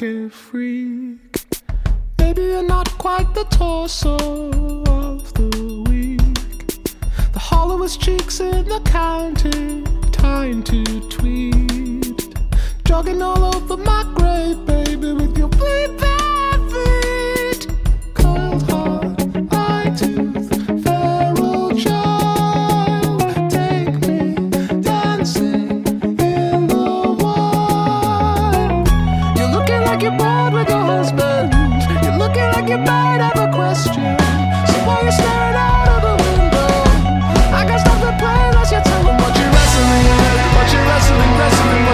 market freak. Maybe you're not quite the torso of the week. The hollowest cheeks in the county, time to tweet. Jogging all over my grave, baby, with your bleep. ask me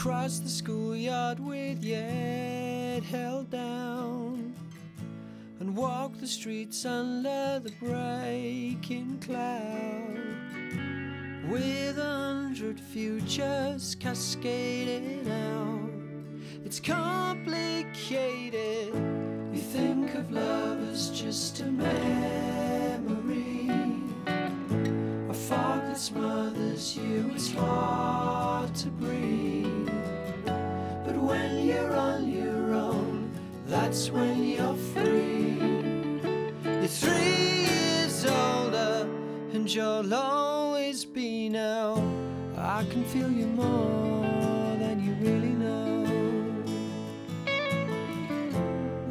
cross the schoolyard with yet held down and walk the streets under the breaking cloud with a hundred futures cascading out. It's complicated. You think of love as just a memory, a fog that smothers you. It's hard that's when you're free. You're three years older, and you'll always be now. I can feel you more than you really know.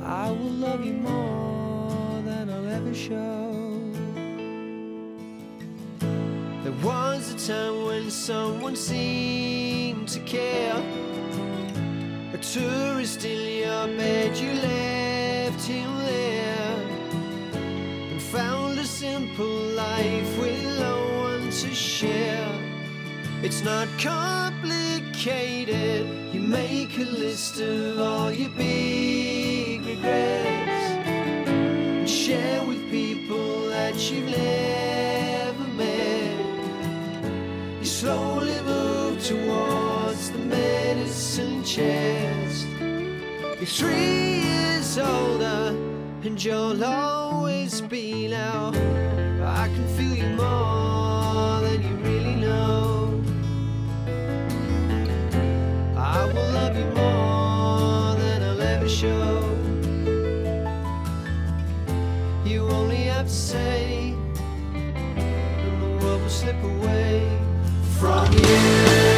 I will love you more than I'll ever show. There was a time when someone seemed to care. A tourist in bed, you left him there and found a simple life with no one to share. It's not complicated. You make a list of all your big regrets and share with people that you've never met. You slowly move towards the medicine chest. You're three years older, and you'll always be now. I can feel you more than you really know. I will love you more than I'll ever show. You only have to say, and the world will slip away from you.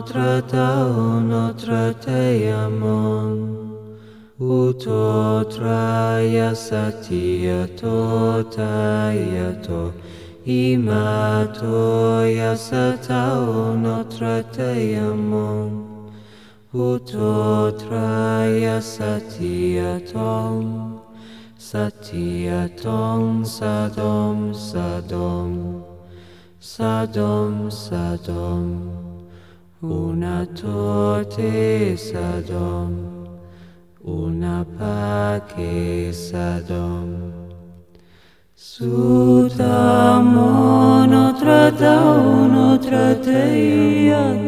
Notre Dao Notre Teamon Utotraya Satya Totayato Imatoya Satao Notre Teamon Utotraya Satya Tom. Satya Tom Sadom Sadom. Sadom, Sadom, una tote sadom, una pace sadom. Sutamon trataun trateiat,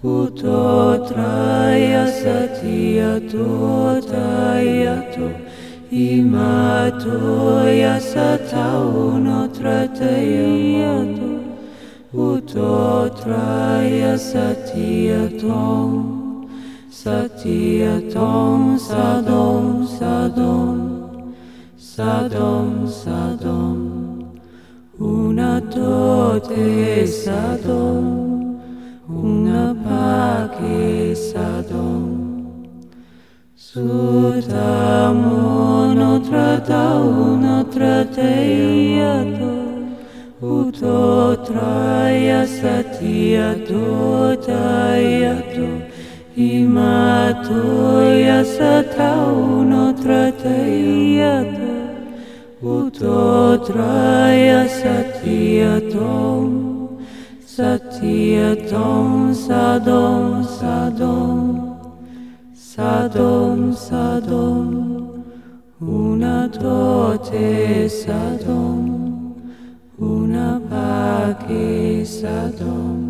uto traia satia totaiato, imatoia sataun trateiato, uto traia satia tom satia tom sadom sadom sadom sadom. Una tote sadom una pace sadom. Suta monotrata unotrateia tom uto traia satia to taia to ima toia satau no trataia to uto traia satia tom satia tom sadom sadom sadom sadom. Una tote sadom. unapakisatom.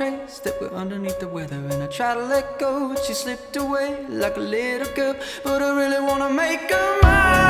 Trace that we're underneath the weather. And I try to let go, but she slipped away like a little girl. But I really wanna make her mine.